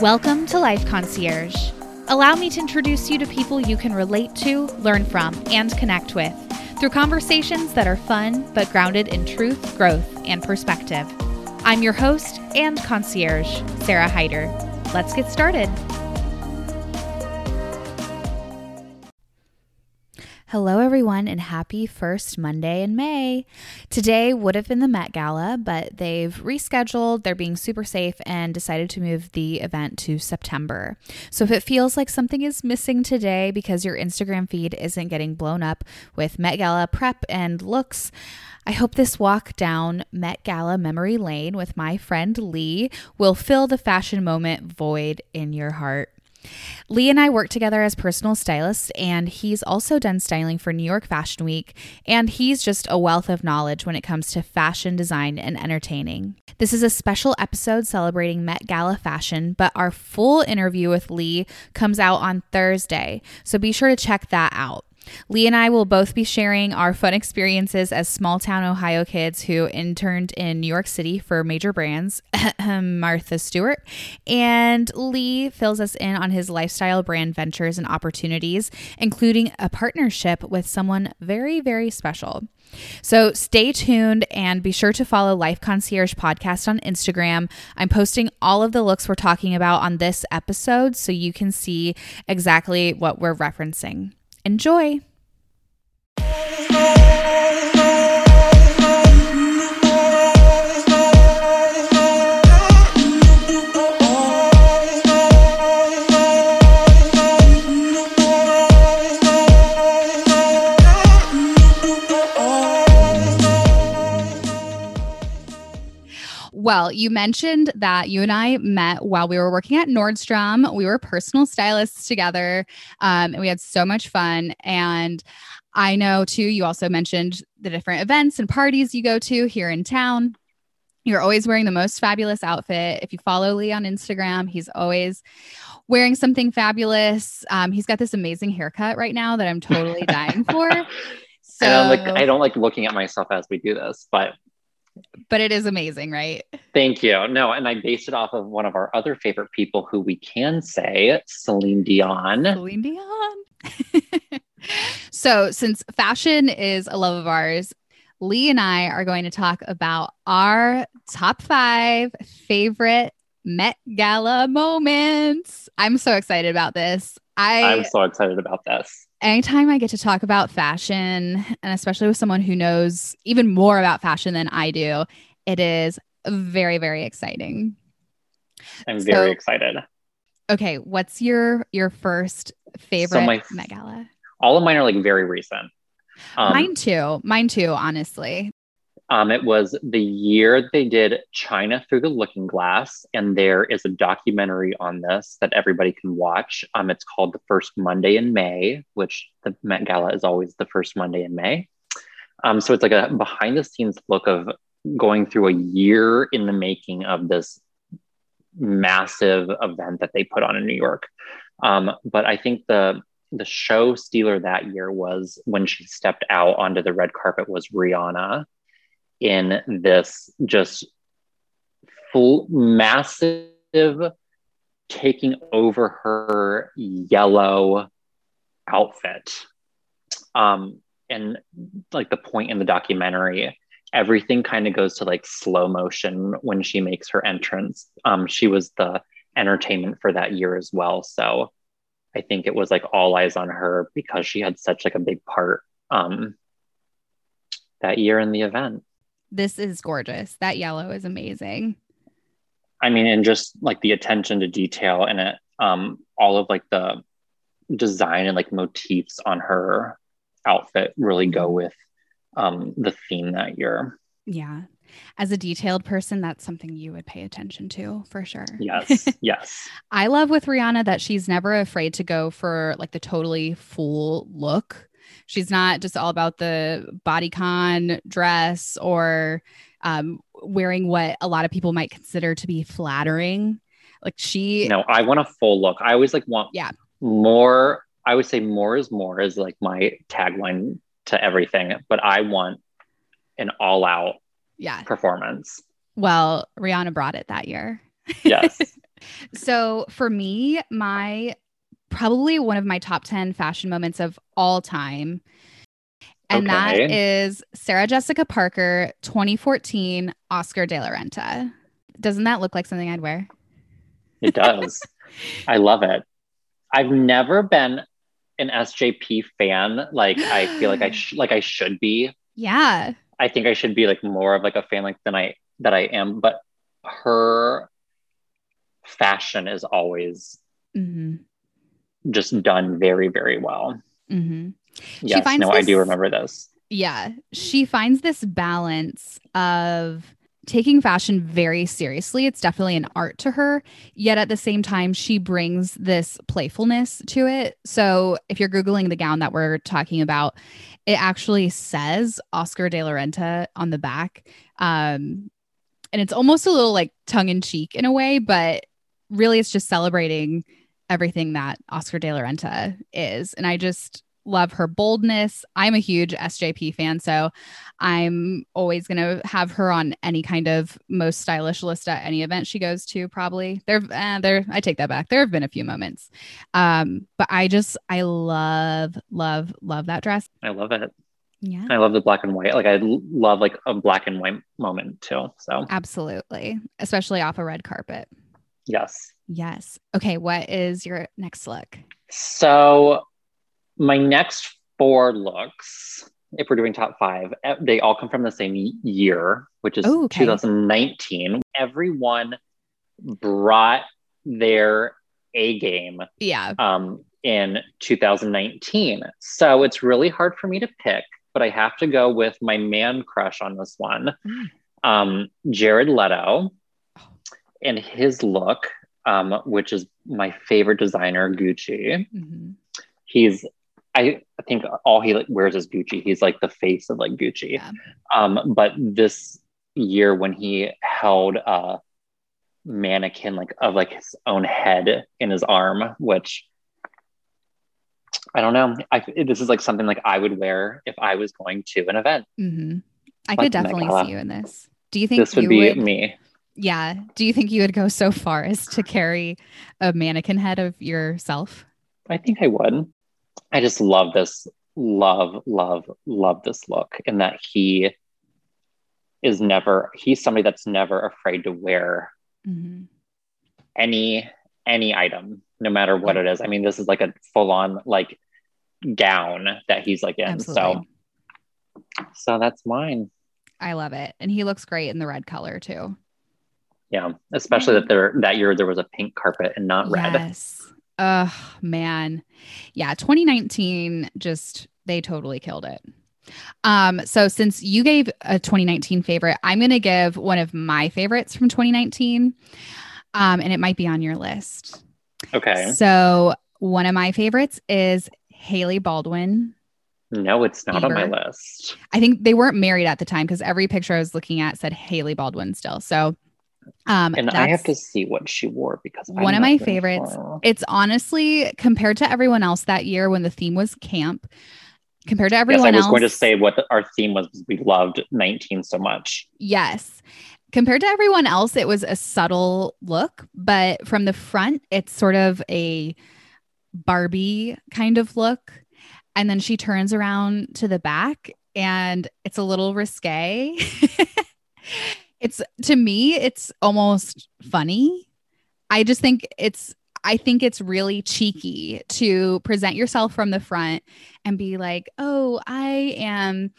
Welcome to Life Concierge. Allow me to introduce you to people you can relate to, learn from, and connect with through conversations that are fun but grounded in truth, growth, and perspective. I'm your host and concierge, Sarah Hyder. Let's get started. Hello, everyone, and happy first Monday in May. Today would have been the Met Gala, but they've rescheduled. They're being super safe and decided to move the event to September. So if it feels like something is missing today because your Instagram feed isn't getting blown up with Met Gala prep and looks, I hope this walk down Met Gala memory lane with my friend Lee will fill the fashion moment void in your heart. Lee and I work together as personal stylists, and he's also done styling for New York Fashion Week, and he's just a wealth of knowledge when it comes to fashion design and entertaining. This is a special episode celebrating Met Gala fashion, but our full interview with Lee comes out on Thursday, so be sure to check that out. Lee and I will both be sharing our fun experiences as small town Ohio kids who interned in New York City for major brands, Martha Stewart. And Lee fills us in on his lifestyle brand ventures and opportunities, including a partnership with someone very, very special. So stay tuned and be sure to follow Life Concierge Podcast on Instagram. I'm posting all of the looks we're talking about on this episode so you can see exactly what we're referencing. Enjoy! Well, you mentioned that you and I met while we were working at Nordstrom. We were personal stylists together, um, and we had so much fun. And I know too, you also mentioned the different events and parties you go to here in town. You're always wearing the most fabulous outfit. If you follow Lee on Instagram, he's always wearing something fabulous. Um, he's got this amazing haircut right now that I'm totally dying for. So, I don't like I don't like looking at myself as we do this, but but it is amazing, right? Thank you. No, and I based it off of one of our other favorite people who we can say, Celine Dion. Celine Dion. so, since fashion is a love of ours, Lee and I are going to talk about our top five favorite Met Gala moments. I'm so excited about this. I, I'm so excited about this anytime I get to talk about fashion, and especially with someone who knows even more about fashion than I do, it is very, very exciting. I'm very so, excited. Okay, what's your your first favorite so my, Met Gala? All of mine are like very recent. Um, mine too. Mine too, honestly. Um, it was the year they did China Through the Looking Glass, and there is a documentary on this that everybody can watch. Um, it's called The First Monday in May, which the Met Gala is always the first Monday in May. Um, so it's like a behind the scenes look of going through a year in the making of this massive event that they put on in New York. Um, but I think the the show stealer that year was when she stepped out onto the red carpet was Rihanna in this just full massive taking over her yellow outfit. Um, and like the point in the documentary, everything kind of goes to like slow motion when she makes her entrance. Um, she was the entertainment for that year as well. So I think it was like all eyes on her because she had such like a big part um, that year in the event. This is gorgeous. That yellow is amazing. I mean, and just like the attention to detail and it, um, all of like the design and like motifs on her outfit really go with um, the theme that year. Yeah. As a detailed person, that's something you would pay attention to for sure. Yes. Yes. I love with Rihanna that she's never afraid to go for like the totally full look She's not just all about the bodycon dress or um, wearing what a lot of people might consider to be flattering. Like she, no, I want a full look. I always like want yeah more. I would say more is more is like my tagline to everything, but I want an all out yeah performance. Well, Rihanna brought it that year. Yes. So for me, my probably one of my top 10 fashion moments of all time. And that Okay. is Sarah Jessica Parker 2014 Oscar de la Renta. Doesn't that look like something I'd wear? It does. I love it. I've never been an SJP fan. Like I feel like I sh- like I should be. Yeah. I think I should be like more of like a fan like than I that I am. But her fashion is always hmm just done very very well. hmm Yes, finds no, I do remember this. Yeah. She finds this balance of taking fashion very seriously. It's definitely an art to her. Yet at the same time, she brings this playfulness to it. So if you're Googling the gown that we're talking about, it actually says Oscar de la Renta on the back. Um, and it's almost a little like tongue in cheek in a way, but really it's just celebrating everything that Oscar de la Renta is. And I just love her boldness. I'm a huge SJP fan, so I'm always going to have her on any kind of most stylish list at any event she goes to. Probably there, eh, there. I take that back. There have been a few moments, um, but I just I love, love, love that dress. I love it. Yeah, I love the black and white. Like I love like a black and white moment too. So absolutely, especially off a red carpet. Yes. Yes. Okay. What is your next look? So my next four looks, if we're doing top five, eh, they all come from the same year, which is Oh, okay. 2019. Everyone brought their A game Yeah. um, in 2019. So it's really hard for me to pick, but I have to go with my man crush on this one, Mm. um, Jared Leto. And his look, um, which is my favorite designer, Gucci. Mhm. He's, I think all he like, wears is Gucci. He's like the face of like Gucci. Yeah. Um, but this year when he held a mannequin like of like his own head in his arm, which I don't know. I this is like something like I would wear if I was going to an event. Mm-hmm. I Like could definitely see you in this. Do you think This would you be would? me. Yeah. Do you think you would go so far as to carry a mannequin head of yourself? I think I would. I just love this, love, love, love this look, and that he is never. He's somebody that's never afraid to wear Mhm. any any item, no matter what it is. I mean, this is like a full on like gown that he's like in. Absolutely. So, so that's mine. I love it. And he looks great in the red color too. Yeah, especially that there that year there was a pink carpet and not red. Yes. Oh man. Yeah, 2019 just they totally killed it. Um so since you gave a 2019 favorite, I'm going to give one of my favorites from 2019. Um and it might be on your list. Okay. So one of my favorites is Hailey Baldwin. No, it's not on my list. I think they weren't married at the time because every picture I was looking at said Hailey Baldwin still. So um And I have to see what she wore because I'm One of my favorites. sure. it's honestly compared to everyone else that year when the theme was camp compared to Yes, everyone I was else going to say what the, our theme was. We loved 19 so much. yes compared to everyone else it was a subtle look but from the front it's sort of a barbie kind of look and then she turns around to the back and it's a little risque it's to me it's almost funny. I just think it's i think it's really cheeky to present yourself from the front and be like oh i am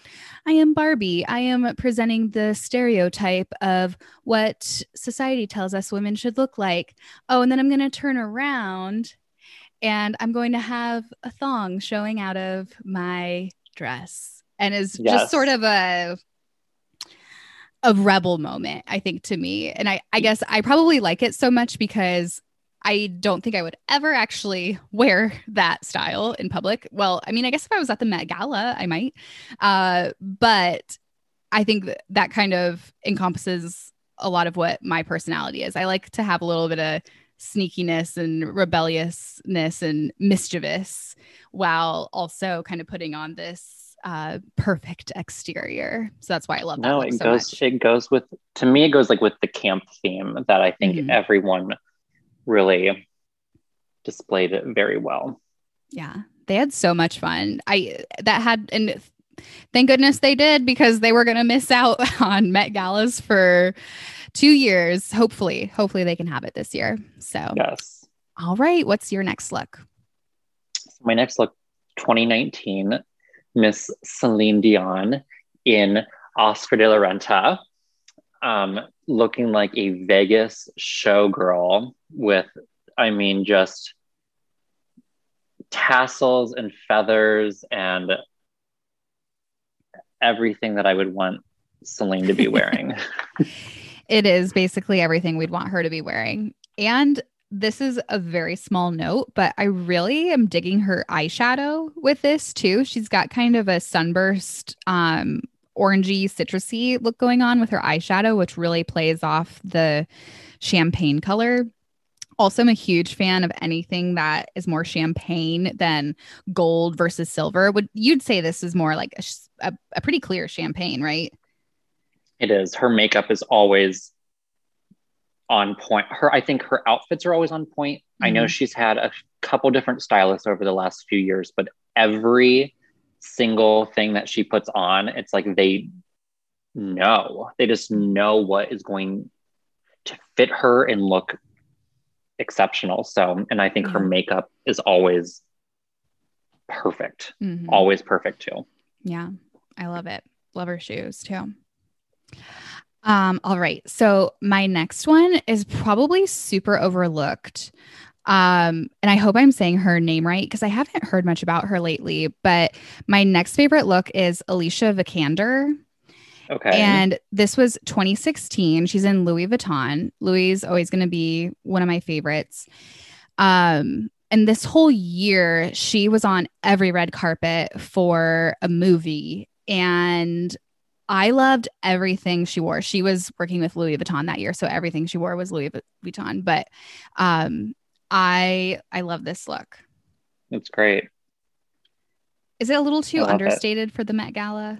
i am barbie. I am presenting the stereotype of what society tells us women should look like. Oh and then i'm going to turn around and i'm going to have a thong showing out of my dress. And is Yes. just sort of a a rebel moment i think to me. And i i guess i probably like it so much because i don't think i would ever actually wear that style in public. Well i mean i guess if i was at the met gala i might. Uh but i think that, that kind of encompasses a lot of what my personality is. I like to have a little bit of sneakiness and rebelliousness and mischievous while also kind of putting on this uh perfect exterior so that's why i love that No, it so goes much. it goes with to me it goes like with the camp theme that I think Mhm. everyone really displayed it very well. Yeah. They had so much fun. I that had and thank goodness they did because they were going to miss out on Met Galas for 2 years. Hopefully, hopefully they can have it this year. So Yes. All right, what's your next look? My next look 2019 Miss Celine Dion in Oscar de la Renta, um, looking like a Vegas showgirl with, I mean, just tassels and feathers and everything that I would want Celine to be wearing. it is basically everything we'd want her to be wearing. And this is a very small note, but I really am digging her eyeshadow with this too. She's got kind of a sunburst, um, orangey, citrusy look going on with her eyeshadow, which really plays off the champagne color. Also, I'm a huge fan of anything that is more champagne than gold versus silver. Would you'd say this is more like a, a, a pretty clear champagne, right? It is. Her makeup is always on point. Her, I think her outfits are always on point. Mm-hmm. I know mm-hmm. she's had a couple different stylists over the last few years, but every single thing that she puts on, it's like they know. They just know what is going to fit her and look exceptional. So, and I think her makeup is always perfect. Mm-hmm. Always perfect too. Yeah. I love it. Love her shoes too. Um, all right. So my next one is probably super overlooked. Um, and I hope I'm saying her name right because I haven't heard much about her lately. But my next favorite look is Alicia Vikander. Okay. And this was 2016. She's in Louis Vuitton. Louis is always going to be one of my favorites. Um, and this whole year, she was on every red carpet for a movie. And I loved everything she wore. She was working with Louis Vuitton that year, so everything she wore was Louis Vuitton. But um, I I love this look. It's great. Is it a little too understated it. for the Met Gala?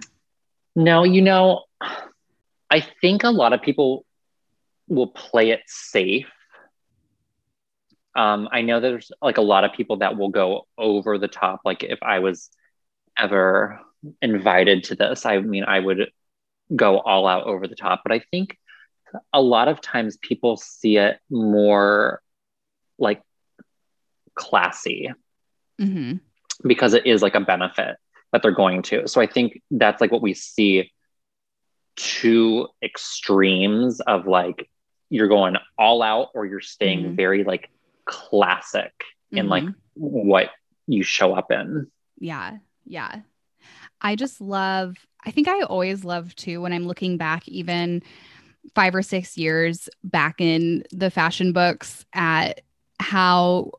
No, you know, I think a lot of people will play it safe. Um, I know there's like a lot of people that will go over the top. Like if I was ever invited to this, I mean, I would go all out over the top. But I think a lot of times people see it more like classy mm-hmm. because it is like a benefit that they're going to. So I think that's like what we see two extremes of like you're going all out or you're staying mm-hmm. very like classic mm-hmm. in like what you show up in. Yeah. Yeah. I just love, I think I always love too when I'm looking back, even five or six years back in the fashion books, at how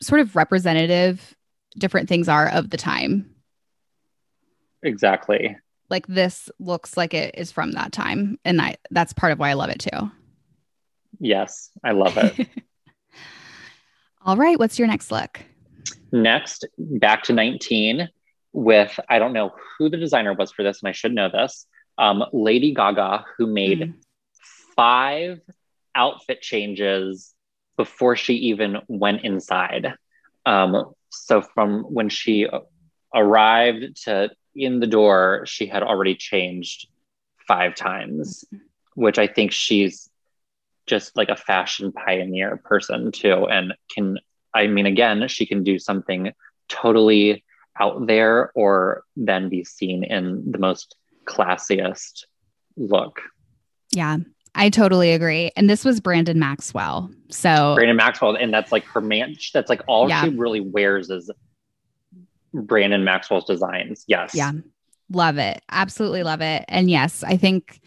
sort of representative different things are of the time. Exactly. Like this looks like it is from that time. And I that's part of why I love it too. Yes, I love it. All right. What's your next look? Next, back to 19 with I don't know who the designer was for this, and I should know this. Um, Lady Gaga, who made mm. five outfit changes before she even went inside. Um, so from when she arrived to in the door, she had already changed five times, which I think she's just like a fashion pioneer person too, and can. I mean, again, she can do something totally out there or then be seen in the most classiest look. Yeah, I totally agree. And this was Brandon Maxwell. So Brandon Maxwell, and that's like her man. That's like all yeah. she really wears is Brandon Maxwell's designs. Yes. Yeah. Love it. Absolutely love it. And yes, I think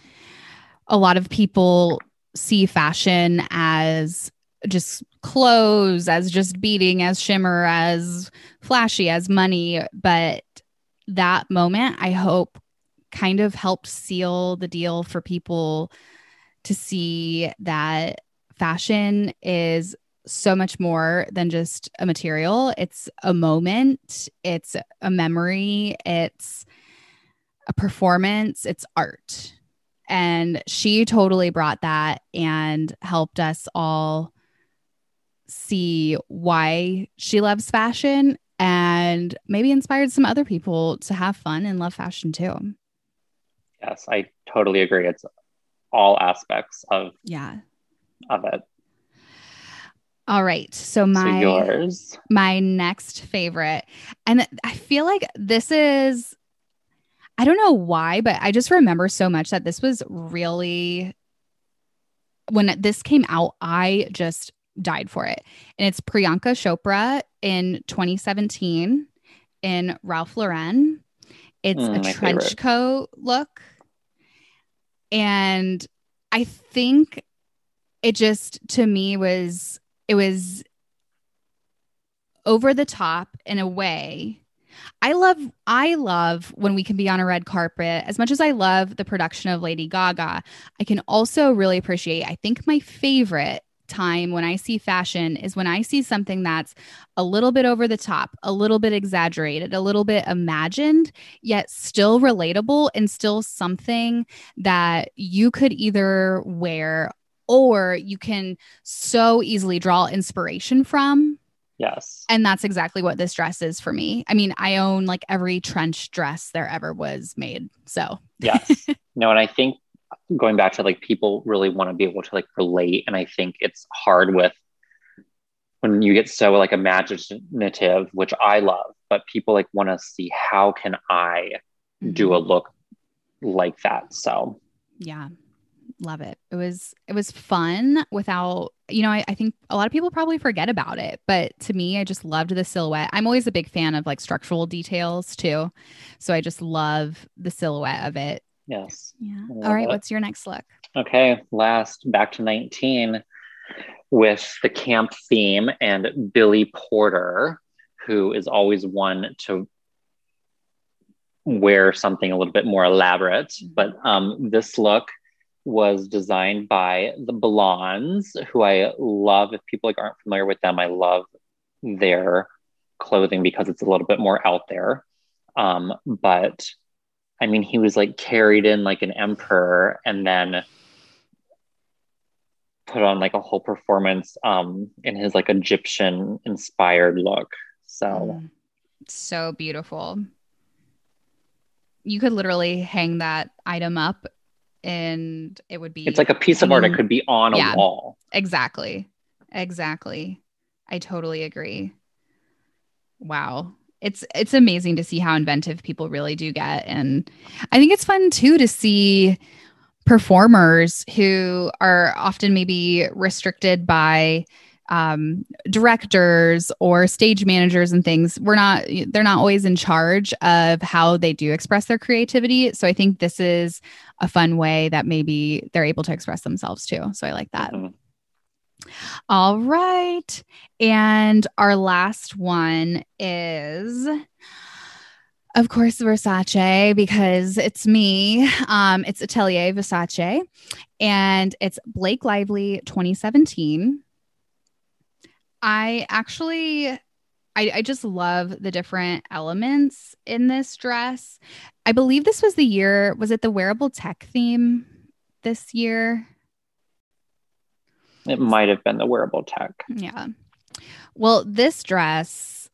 a lot of people see fashion as just clothes, as just beading, as shimmer, as flashy, as money. But that moment, I hope, kind of helped seal the deal for people to see that fashion is so much more than just a material. It's a moment, it's a memory, it's a performance, it's art. And she totally brought that and helped us all see why she loves fashion and maybe inspired some other people to have fun and love fashion too. Yes, I totally agree. It's all aspects of yeah of it. All right. So my so yours. my next favorite. And I feel like this is I don't know why, but I just remember so much that this was really when this came out, I just died for it. And it's Priyanka Chopra in 2017 in Ralph Lauren. It's mm, a trench favorite. coat look. And I think it just to me was it was over the top in a way I love I love when we can be on a red carpet. As much as I love the production of Lady Gaga, I can also really appreciate I think my favorite time when I see fashion is when I see something that's a little bit over the top, a little bit exaggerated, a little bit imagined, yet still relatable and still something that you could either wear or you can so easily draw inspiration from Yes. And that's exactly what this dress is for me. I mean, I own like every trench dress there ever was made. So, yes. No, and I think going back to like people really want to be able to like relate. And I think it's hard with when you get so like imaginative, which I love, but people like want to see how can I mm-hmm. do a look like that. So, yeah love it. It was it was fun without, you know, I, I think a lot of people probably forget about it, but to me, I just loved the silhouette. I'm always a big fan of like structural details too. So I just love the silhouette of it. Yes. Yeah. All right. It. What's your next look? Okay. Last back to 19 with the camp theme and Billy Porter, who is always one to wear something a little bit more elaborate. But um, this look was designed by the Blonds, who I love. If people like aren't familiar with them, I love their clothing because it's a little bit more out there. Um, but I mean, he was like carried in like an emperor and then put on like a whole performance um, in his like Egyptian inspired look. So, mm, so beautiful. You could literally hang that item up and it would be it's like a piece of art. That could be on yeah, a wall. Exactly. Exactly. I totally agree. Wow it's it's amazing to see how inventive people really do get. And i think it's fun too to see performers who are often maybe restricted by um, directors or stage managers and things. We're not they're not always in charge of how they do express their creativity. So i think this is a fun way that maybe they're able to express themselves too. So i like that. Mm-hmm. All right and our last one is of course versace because it's me um it's atelier versace and it's blake lively 2017 I actually I, I, just love the different elements in this dress. I believe this was the year, was it the wearable tech theme this year? It might have been the wearable tech. Yeah. Well, this dress,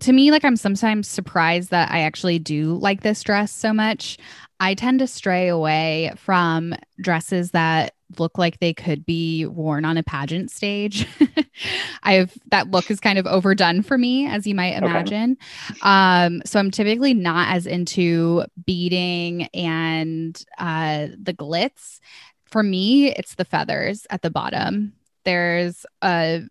to me, like I'm sometimes surprised that I actually do like this dress so much. I tend to stray away from dresses that look like they could be worn on a pageant stage. I've that look is kind of overdone for me, as you might imagine. Okay. Um, so I'm typically not as into beading and uh, the glitz. For me, it's the feathers at the bottom. There's a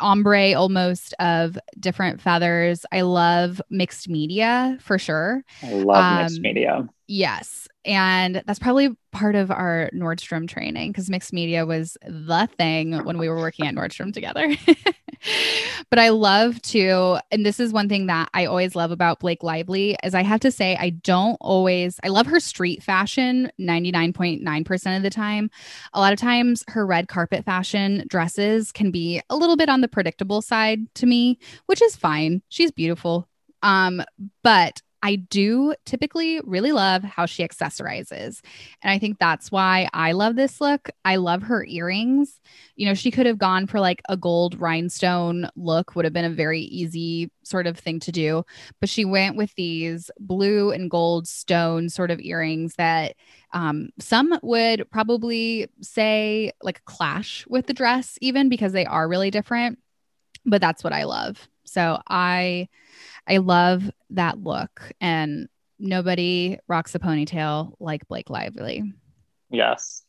ombre almost of different feathers. I love mixed media for sure. I love um, mixed media. Yes. And that's probably part of our Nordstrom training because mixed media was the thing when we were working at Nordstrom together. but I love to, and this is one thing that I always love about Blake Lively is I have to say I don't always I love her street fashion 99.9% of the time. A lot of times her red carpet fashion dresses can be a little bit on the predictable side to me, which is fine. She's beautiful. Um, but I do typically really love how she accessorizes. And I think that's why I love this look. I love her earrings. You know, she could have gone for like a gold rhinestone look, would have been a very easy sort of thing to do. But she went with these blue and gold stone sort of earrings that um, some would probably say like clash with the dress, even because they are really different. But that's what I love. So I I love that look and nobody rocks a ponytail like Blake Lively. Yes.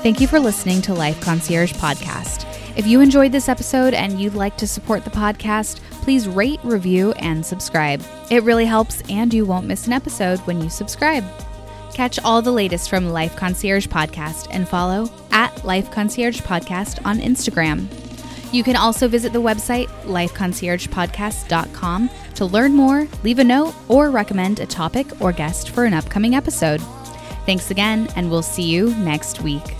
Thank you for listening to Life Concierge Podcast. If you enjoyed this episode and you'd like to support the podcast, please rate, review, and subscribe. It really helps, and you won't miss an episode when you subscribe. Catch all the latest from Life Concierge Podcast and follow at Life Concierge Podcast on Instagram. You can also visit the website lifeconciergepodcast.com to learn more, leave a note, or recommend a topic or guest for an upcoming episode. Thanks again, and we'll see you next week.